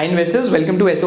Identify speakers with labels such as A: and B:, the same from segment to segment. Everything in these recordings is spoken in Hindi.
A: Hi investors welcome to S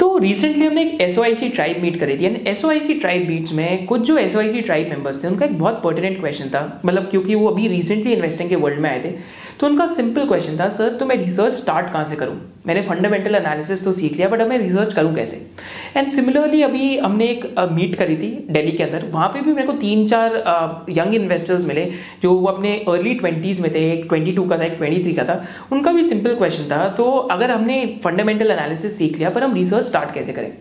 A: तो रिसेंटली हमने एक एस ट्राइब मीट करी थी। एंड एस ट्राइब मीट्स में कुछ जो एस ट्राइब मेंबर्स थे, उनका एक बहुत पर्टिनेंट क्वेश्चन था। मतलब क्योंकि वो अभी रिसेंटली इन्वेस्टिंग के वर्ल्ड में आए थे। तो उनका सिंपल क्वेश्चन था, सर तो मैं रिसर्च स्टार्ट कहाँ से करूँ? मैंने फंडामेंटल एनालिसिस तो सीख लिया बट अब मैं रिसर्च करूँ कैसे? एंड सिमिलरली अभी हमने एक मीट करी थी दिल्ली के अंदर। वहाँ पे भी मेरे को तीन चार यंग इन्वेस्टर्स मिले, जो वो अपने अर्ली ट्वेंटीज़ में थे। एक ट्वेंटी टू का था, एक ट्वेंटी थ्री का था। उनका भी सिंपल क्वेश्चन था तो अगर हमने फंडामेंटल एनालिसिस सीख लिया, पर हम रिसर्च स्टार्ट कैसे करें?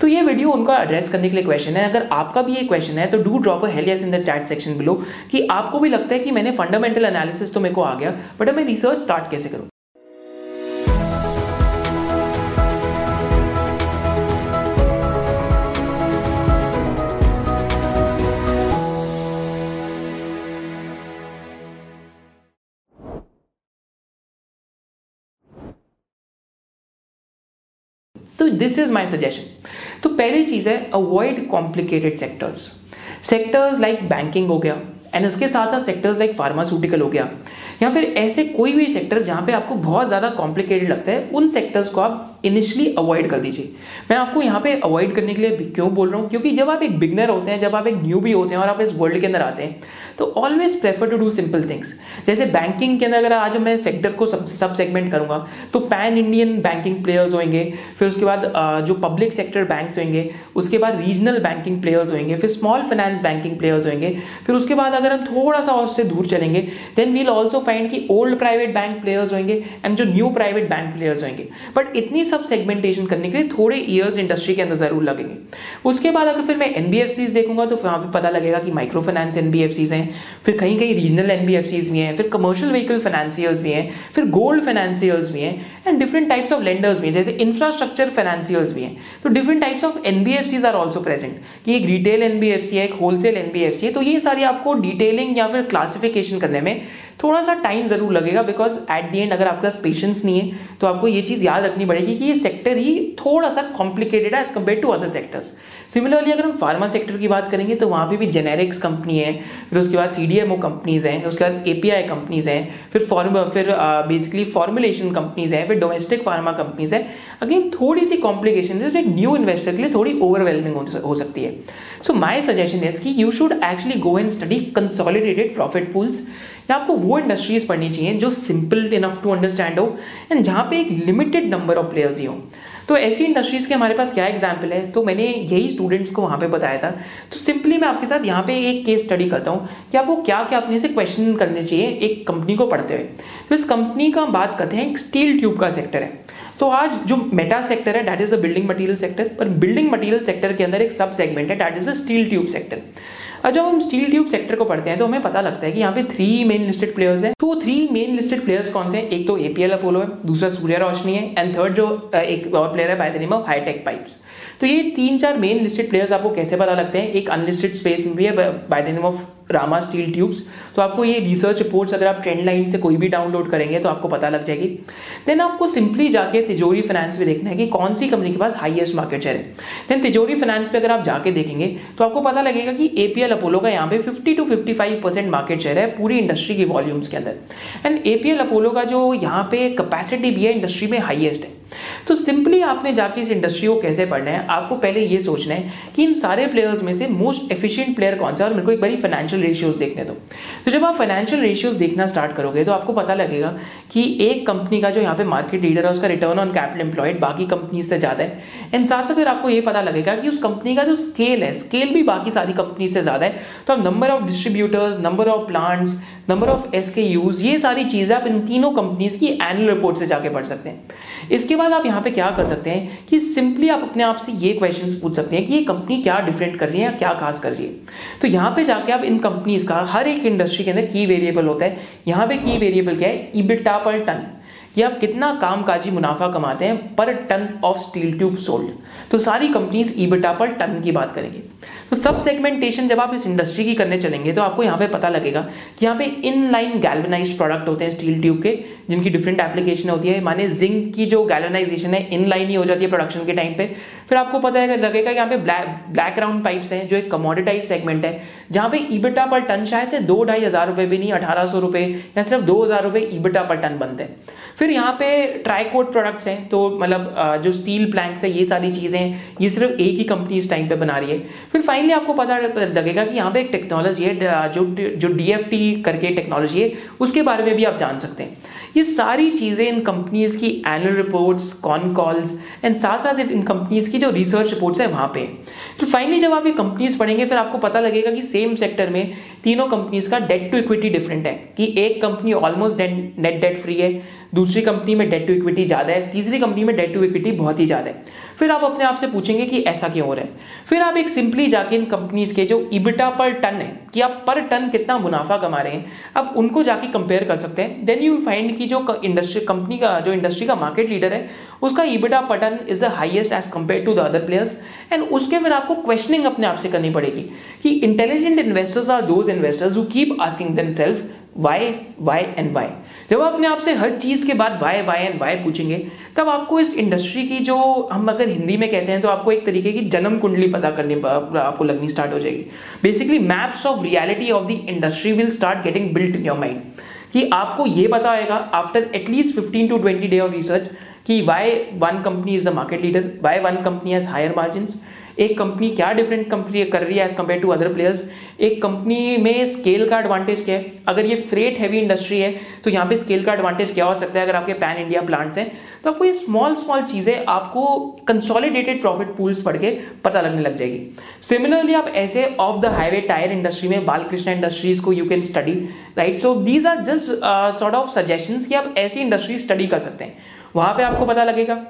A: तो ये वीडियो उनका एड्रेस करने के लिए क्वेश्चन है। अगर आपका भी ये क्वेश्चन है तो do drop a hell yes in the chat section below कि आपको भी लगता है कि मैंने फंडामेंटल एनालिसिस तो मेरे को आ गया बट अब मैं रिसर्च स्टार्ट कैसे करूँ? तो दिस इज़ माई सजेशन तो पहली चीज़ है avoid complicated sectors sectors like banking हो गया एंड उसके साथ साथ सेक्टर्स लाइक फार्मास्यूटिकल हो गया. या फिर ऐसे कोई भी सेक्टर जहाँ पे आपको बहुत ज़्यादा कॉम्प्लिकेटेड लगता है, उन सेक्टर्स को आप इनिशियली अवॉइड कर दीजिए। मैं आपको यहाँ पे अवॉइड करने के लिए क्यों बोल रहा हूँ? क्योंकि जब आप एक बिगनर होते हैं, जब आप एक न्यू भी होते हैं और आप इस वर्ल्ड के अंदर आते हैं तो always prefer to do simple things जैसे बैंकिंग के अंदर अगर आज मैं सेक्टर को सब सब सेगमेंट करूँगा तो पैन इंडियन बैंकिंग प्लेयर्स होंगे, फिर उसके बाद जो पब्लिक सेक्टर बैंक होंगे, उसके बाद रीजनल बैंकिंग प्लेयर्स होंगे, फिर स्मॉल फाइनेंस बैंकिंग प्लेयर्स होंगे, फिर उसके बाद अगर हम थोड़ा सा और से दूर चलेंगे देन वील ऑल्सो फाइंड कि ओल्ड प्राइवेट बैंक प्लेयर्स होंगे एंड जो न्यू प्राइवेट बैंक प्लेयर्स होंगे। बट इतनी सब सेगमेंटेशन करने के लिए थोड़े ईयर्स इंडस्ट्री के अंदर ज़रूर लगेंगे। उसके बाद अगर फिर मैं एनबीएफसीज देखूँगा तो वहाँ पर पता लगेगा कि माइक्रो फाइनेंस एनबीएफसीज हैं, फिर कहीं कहीं रीजनल एनबीएफसीज भी हैं, फिर कमर्शियल व्हीकल फाइनेंसियर्स भी हैं, फिर गोल्ड फाइनेंसियर्स भी हैं। And different types of lenders भी हैं, जैसे इंफ्रास्ट्रक्चर फाइनेंसियर्स भी हैं। तो different types of NBFCs are also present कि एक रिटेल एनबीएफसी है, एक होलसेल एनबीएफसी है तो ये सारी आपको डिटेलिंग या फिर क्लासिफिकेशन करने में थोड़ा सा टाइम ज़रूर लगेगा बिकॉज़ एट दी एंड अगर आपके पास पेशेंस नहीं है तो आपको ये चीज़ याद रखनी पड़ेगी कि ये सेक्टर ही थोड़ा सा कॉम्प्लिकेटेड है as compare to other sectors similarly अगर हम फार्मा सेक्टर की बात करेंगे तो वहाँ पे भी जेनेरिक्स कंपनी है, फिर उसके बाद C D M O companies हैं, उसके बाद ए पी आई कंपनीज़ हैं, फिर फॉर्म फिर बेसिकली फॉर्मुलेशन कंपनीज़ हैं, फिर डोमेस्टिक फार्मा कंपनीज़ हैं। अगेन थोड़ी सी कॉम्प्लिकेशन है, जो एक न्यू इन्वेस्टर के लिए थोड़ी ओवरवेलमिंग हो सकती है। सो माई सजेशन इज़ कि you should actually go and study consolidated profit pools या आपको वो इंडस्ट्रीज़ पढ़नी चाहिए, जो सिंपल इनफ टू अंडरस्टैंड हो एंड जहाँ पे एक लिमिटेड नंबर ऑफ़ प्लेयर्स ही हो। तो ऐसी इंडस्ट्रीज़ के हमारे पास क्या एग्ज़ाम्पल है? तो मैंने यही स्टूडेंट्स को वहाँ पे बताया था। तो सिंपली मैं आपके साथ यहाँ पे एक केस स्टडी करता हूँ कि आपको क्या क्या अपने से क्वेश्चन करने चाहिए एक कंपनी को पढ़ते हुए। तो इस कंपनी का हम बात करते हैं, एक स्टील ट्यूब का सेक्टर है। तो आज जो मेटा सेक्टर है that is the building material sector पर बिल्डिंग मटेरियल सेक्टर के अंदर एक सब सेगमेंट है that is the steel tube sector और जब हम स्टील ट्यूब सेक्टर को पढ़ते हैं तो हमें पता लगता है कि यहाँ पे थ्री मेन लिस्टेड प्लेयर्स हैं। तो थ्री मेन लिस्टेड प्लेयर्स कौन से हैं? एक तो एपीएल अपोलो है, दूसरा सूर्य रोशनी है एंड थर्ड जो एक और प्लेयर है by the name of Hitech Pipes तो ये तीन चार मेन लिस्टेड प्लेयर्स आपको कैसे पता लगते हैं? एक अनलिस्टेड स्पेस में भी है by the name of Rama Steel Tubes. तो आपको ये रिसर्च रिपोर्ट्स अगर आप ट्रेंड लाइन से कोई भी डाउनलोड करेंगे तो आपको पता लग जाएगी। देन आपको सिंपली जाके तिजोरी फाइनेंस में देखना है कि कौन सी कंपनी के पास हाईएस्ट मार्केट शेयर है। देन तिजोरी फाइनेंस पे अगर आप जाके देखेंगे तो आपको पता लगेगा कि एपीएल अपोलो का यहाँ पे 50 टू 55 परसेंट मार्केट शेयर है पूरी इंडस्ट्री की वॉल्यूम्स के अंदर। एंड एपीएल अपोलो का जो यहाँ पे कैपेसिटी भी है इंडस्ट्री में हाइएस्ट है। तो सिंपली आपने जाके इस इंडस्ट्री को कैसे पढ़ना है, आपको पहले ये सोचना है कि इन सारे प्लेयर्स में से मोस्ट एफिशिएंट प्लेयर कौन सा और मेरे को एक बारी फाइनेंशियल रेशियोज देखने दो। तो जब आप फाइनेंशियल रेशियोज देखना स्टार्ट करोगे तो आपको पता लगेगा कि एक कंपनी का जो यहाँ पे मार्केट लीडर है, उसका रिटर्न ऑन कैपिटल एम्प्लॉयड बाकी कंपनी से ज़्यादा है। एंड साथ साथ फिर आपको ये पता लगेगा कि उस कंपनी का जो स्केल है स्केल भी बाकी सारी कंपनी से ज़्यादा है तो आप number of distributors number of plants number of S K Us ये सारी चीज़ें आप इन तीनों कंपनीज़ की एनुअल रिपोर्ट से जाके पढ़ सकते हैं। इसके बाद आप यहाँ पे क्या कर सकते हैं कि सिंपली आप अपने आप से ये क्वेश्चन पूछ सकते हैं कि ये कंपनी क्या डिफरेंट कर रही है या क्या खास कर रही है। तो यहाँ पे जाके आप इन कंपनीज़ का हर एक इंडस्ट्री के अंदर की वेरिएबल होता है। यहाँ पे की वेरिएबल क्या है? इबिटा पर टन कि आप कितना कामकाजी मुनाफा कमाते हैं per ton of steel tube sold तो सारी कंपनीज़ ईबिटा पर टन की बात करेंगे। तो सब सेगमेंटेशन जब आप इस इंडस्ट्री की करने चलेंगे तो आपको यहाँ पे पता लगेगा कि यहाँ पे इन लाइन गैल्वेनाइज प्रोडक्ट होते हैं स्टील ट्यूब के। जिनकी डिफरेंट एप्लीकेशन होती है, माने जिंक की जो गैलोनाइजेशन है इन लाइन ही हो जाती है प्रोडक्शन के टाइम पे। फिर आपको पता है लगेगा यहाँ पे ब्लैक ब्लैक पाइप्स हैं, जो एक कमोडिटाइज सेगमेंट है, जहाँ पे ईबिटा पर टन शायद से दो ढाई हज़ार रुपए भी नहीं, अठारह सौ रुपए या सिर्फ़ दो हज़ार रुपए ईबिटा पर टन बनते हैं। फिर यहाँ पे ट्राईकोट प्रोडक्ट्स हैं तो मतलब जो स्टील प्लैंक्स है, ये सारी चीज़ें ये सिर्फ़ एक ही कंपनी इस टाइम पे बना रही है। फिर फाइनली आपको पता लगेगा कि यहाँ पे एक टेक्नोलॉजी है जो जो डीएफटी करके टेक्नोलॉजी है, उसके बारे में भी आप जान सकते हैं। ये सारी चीज़ें इन कंपनीज़ की annual reports con calls and साथ साथ इन कंपनीज़ की जो रिसर्च रिपोर्ट्स है वहाँ पे। तो फाइनली जब आप ये कंपनीज़ पढ़ेंगे, फिर आपको पता लगेगा कि सेम सेक्टर में तीनों कंपनीज़ का डेट टू इक्विटी डिफरेंट है, कि एक company almost net debt free है दूसरी कंपनी में डेट टू इक्विटी ज़्यादा है, तीसरी कंपनी में डेट टू इक्विटी बहुत ही ज़्यादा है। फिर आप अपने आप से पूछेंगे कि ऐसा क्यों हो रहा है। फिर आप एक सिंपली जाके इन कंपनीज़ के जो इबिटा पर टन है, कि आप पर टन कितना मुनाफा कमा रहे हैं, अब उनको जाके कंपेयर कर सकते हैं। देन यू फाइंड की जो इंडस्ट्री कंपनी का, जो इंडस्ट्री का मार्केट लीडर है, उसका EBITDA per ton is the highest as compare to the other players and उसके फिर आपको क्वेश्चनिंग अपने आप से करनी पड़ेगी कि intelligent investors are those investors who keep asking them self why why and why जब आप अपने आप से हर चीज़ के बाद वाई वाई एंड वाई पूछेंगे, तब आपको इस इंडस्ट्री की जो हम अगर हिंदी में कहते हैं तो आपको एक तरीके की जन्म कुंडली पता करनी आपको लगनी स्टार्ट हो जाएगी। Basically maps of reality of the industry will start getting built in your mind कि आपको ये पता होगा after at least fifteen to twenty day of research कि why one company is the market leader why one company has higher margin एक कंपनी क्या डिफरेंट कंपनी कर रही है as compare to other players एक कंपनी में स्केल का एडवांटेज क्या है? अगर ये फ्रेट हैवी इंडस्ट्री है तो यहाँ पे स्केल का एडवांटेज क्या हो सकता है अगर आपके पैन इंडिया प्लांट्स हैं? तो आपको ये स्मॉल स्मॉल चीज़ें आपको कंसोलिडेटेड प्रॉफिट पूल्स पढ़ के पता लगने लग जाएगी। सिमिलरली आप ऐसे off the highway tyre industry में, बालकृष्ण इंडस्ट्रीज़ को you can study right so these are just sort of suggestion कि आप ऐसी इंडस्ट्री स्टडी कर सकते हैं। वहाँ पे आपको पता लगेगा।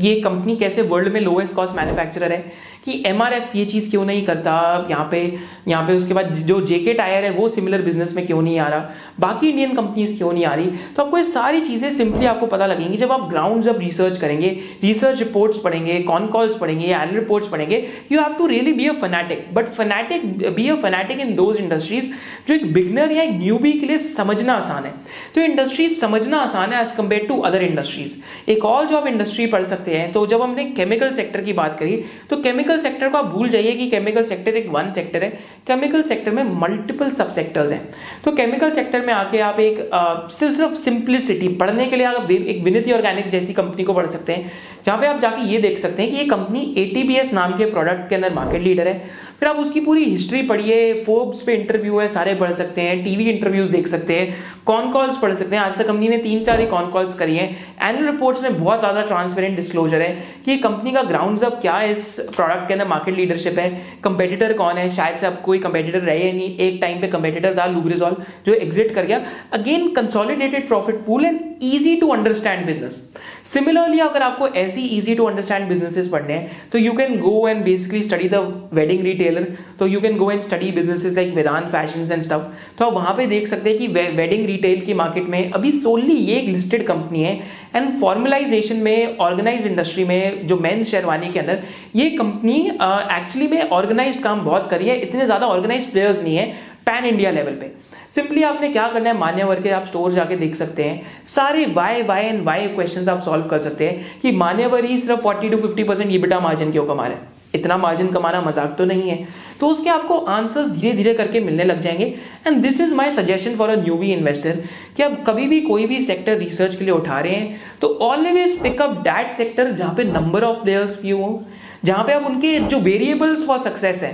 A: ये कंपनी कैसे वर्ल्ड में लोएस्ट कॉस्ट मैन्युफैक्चरर है? कि एमआरएफ ये चीज़ क्यों नहीं करता? यहाँ पे यहाँ पे उसके बाद जो जेके टायर है, वो सिमिलर बिज़नेस में क्यों नहीं आ रहा? बाकी इंडियन कंपनीज़ क्यों नहीं आ रही? तो आपको ये सारी चीज़ें सिंपली आपको पता लगेंगी। जब आप ग्राउंड जब रिसर्च करेंगे रिसर्च रिपोर्ट्स पढ़ेंगे कॉन कॉल्स पढ़ेंगे एनुअल रिपोर्ट्स पढ़ेंगे you have to really be a fanatic but fanatic be a fanatic in those industries जो एक बिगनर या एक न्यूबी के लिए समझना आसान है। तो इंडस्ट्रीज़ समझना आसान है as compare to other industries एक और जो आप इंडस्ट्री पढ़ सकते हैं। तो जब हमने केमिकल सेक्टर की बात करी तो केमिकल केमिकल सेक्टर को आप भूल जाइए कि केमिकल सेक्टर एक वन सेक्टर है। केमिकल सेक्टर में मल्टीपल सब सेक्टर्स हैं। तो केमिकल सेक्टर में आके आप एक सिर्फ़ सिर्फ़ सिंप्लिसिटी पढ़ने के लिए आप एक विनिति ऑर्गेनिक जैसी कंपनी को पढ़ सकते हैं, जहाँ पे आप जाके ये देख सकते हैं कि ये कंपनी एटीबीएस नाम के प्रोडक्ट के अंदर मार्केट लीडर है। फिर आप उसकी पूरी हिस्ट्री पढ़िए फोर्ब्स पे इंटरव्यू है, सारे पढ़ सकते हैं टीवी इंटरव्यूज़ देख सकते हैं कॉन कॉल्स पढ़ सकते हैं। आज तक कंपनी ने तीन चार ही कॉन कॉल्स करी हैं। एनुअल रिपोर्ट्स में बहुत ज़्यादा ट्रांसपेरेंट डिस्क्लोजर है कि कंपनी का ग्राउंड अप क्या है, इस प्रोडक्ट के अंदर मार्केट लीडरशिप है कंपेटिटर कौन है, शायद से अब कोई कंपेटिटर रहे नहीं, एक टाइम पे कंपेटिटर था लुब्रिजॉल जो एग्जिट कर गया। Again consolidated profit pool and easy to understand business similarly अगर आपको ऐसी इजी टू अंडरस्टैंड बिजनेसेस पढ़ने हैं तो you can go and basically study the wedding retailer तो you can go and study businesses like Vedant Fashion and stuff तो आप वहाँ पे देख सकते हैं कि वेडिंग रिटेल की मार्केट में अभी सोनली ये एक लिस्टेड कंपनी है एंड फॉर्मलाइजेशन में ऑर्गेनाइज इंडस्ट्री में, जो मेन शेरवानी के अंदर, ये कंपनी एक्चुअली में ऑर्गेनाइज काम बहुत करी है, इतने ज़्यादा ऑर्गेनाइज प्लेयर्स नहीं है पैन इंडिया लेवल पे। सिंपली आपने क्या करना है? मान्यवर के आप स्टोर जाके देख सकते हैं। सारे why why and why questions आप सॉल्व कर सकते हैं कि मान्यवर ही सिर्फ़ 40 टू 50 परसेंट ईबिटा मार्जिन क्यों कमा रहे हैं? इतना मार्जिन कमाना मज़ाक तो नहीं है। तो उसके आपको आंसर्स धीरे धीरे करके मिलने लग जाएँगे। And this is my suggestion for a newbie investor कि आप कभी भी कोई भी सेक्टर रिसर्च के लिए उठा रहे हैं तो ऑलवेज पिकअप डैट सेक्टर जहाँ पे नंबर ऑफ़ प्लेयर्स फ्यू हो, जहाँ पे आप उनके जो वेरिएबल्स फॉर सक्सेस है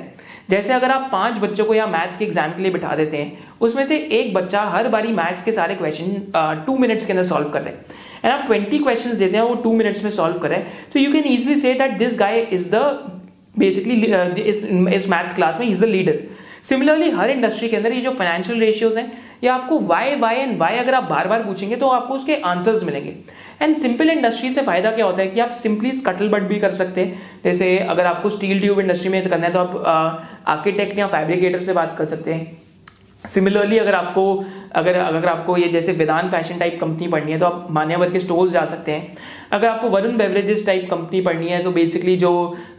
A: जैसे अगर आप पाँच बच्चों को या मैथ्स के एग्ज़ाम के लिए बिठा देते हैं, उसमें से एक बच्चा हर बारी मैथ्स के सारे क्वेश्चन टू मिनट्स के अंदर सॉल्व कर रहे हैं। एंड आप ट्वेंटी क्वेश्चन देते हैं, वो टू मिनट्स में सॉल्व करें तो you can easily say that this guy is the basically इस मैथ्स क्लास में इज़ द लीडर सिमिलरली हर इंडस्ट्री के अंदर ये जो फाइनेंशियल रेशियोज हैं ये आपको वाई वाई एंड वाई अगर आप बार बार पूछेंगे तो आपको उसके आंसर्स मिलेंगे। एंड सिंपल इंडस्ट्री से फ़ायदा क्या होता है कि आप सिंपली स्कटल बट भी कर सकते हैं। जैसे अगर आपको स्टील ट्यूब इंडस्ट्री में करना है तो आप आर्किटेक्ट या फैब्रिकेटर से बात कर सकते हैं। सिमिलरली अगर आपको अगर अगर आपको ये जैसे वेदांत फ़ैशन टाइप कंपनी पढ़नी है तो आप मान्यवर के स्टोर्स जा सकते हैं। अगर आपको वरुण बेवरेजेस टाइप कंपनी पढ़नी है तो बेसिकली जो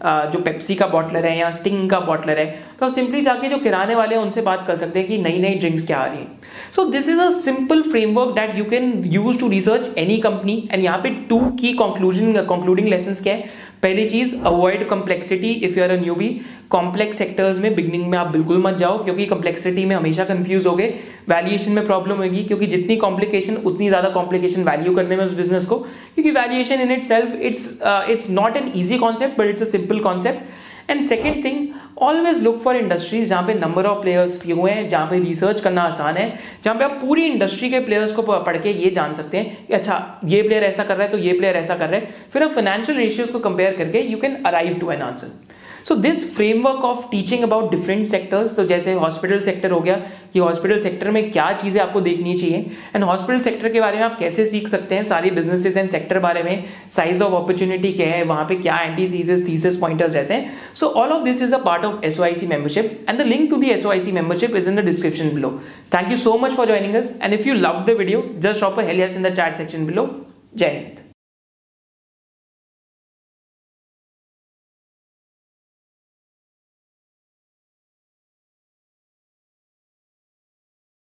A: जो पेप्सी का बॉटलर है या स्टिंग का बॉटलर है तो आप सिंपली जाके जो किराने वाले हैं, उनसे बात कर सकते हैं कि नई नई ड्रिंक्स क्या आ रही हैं। So this is a simple framework that you can use to research any company and यहाँ पे टू की कंक्लूजन कंक्लूडिंग लेसन क्या है। पहली चीज़ avoid complexity if you are a newbie complex sectors में बिगनिंग में आप बिल्कुल मत जाओ, क्योंकि कॉम्प्लेक्सिटी में हमेशा कंफ्यूज हो गए वैल्यूएशन में प्रॉब्लम होगी, क्योंकि जितनी कॉम्प्लिकेशन उतनी ज़्यादा कॉम्प्लिकेशन वैल्यू करने में उस बिज़नेस को। क्योंकि valuation in it self it's it's not an easy concept but it's a simple concept and second thing always look for industries जहाँ पे नंबर ऑफ़ प्लेयर्स फ्यू हैं, जहाँ पे रिसर्च करना आसान है, जहाँ पे आप पूरी इंडस्ट्री के प्लेयर्स को पढ़ के ये जान सकते हैं कि अच्छा ये प्लेयर ऐसा कर रहा है तो ये प्लेयर ऐसा कर रहा है। फिर आप फाइनेंशियल रेशियोज को कंपेयर करके you can arrive to an answer so this framework of teaching about different sectors तो जैसे हॉस्पिटल सेक्टर हो गया कि हॉस्पिटल सेक्टर में क्या चीज़ें आपको देखनी चाहिए? एंड हॉस्पिटल सेक्टर के बारे में आप कैसे सीख सकते हैं सारी बिजनेसेस एंड सेक्टर बारे में? साइज़ ऑफ़ अपॉर्चुनिटी क्या है? वहाँ पे क्या एंटी थीसिस थीसिस पॉइंटर्स रहते हैं? So all of this is a part of S membership and the link to the S membership is in the description below thank you so much for joining us and if you love the video just drop a in the chat section below जय हिंद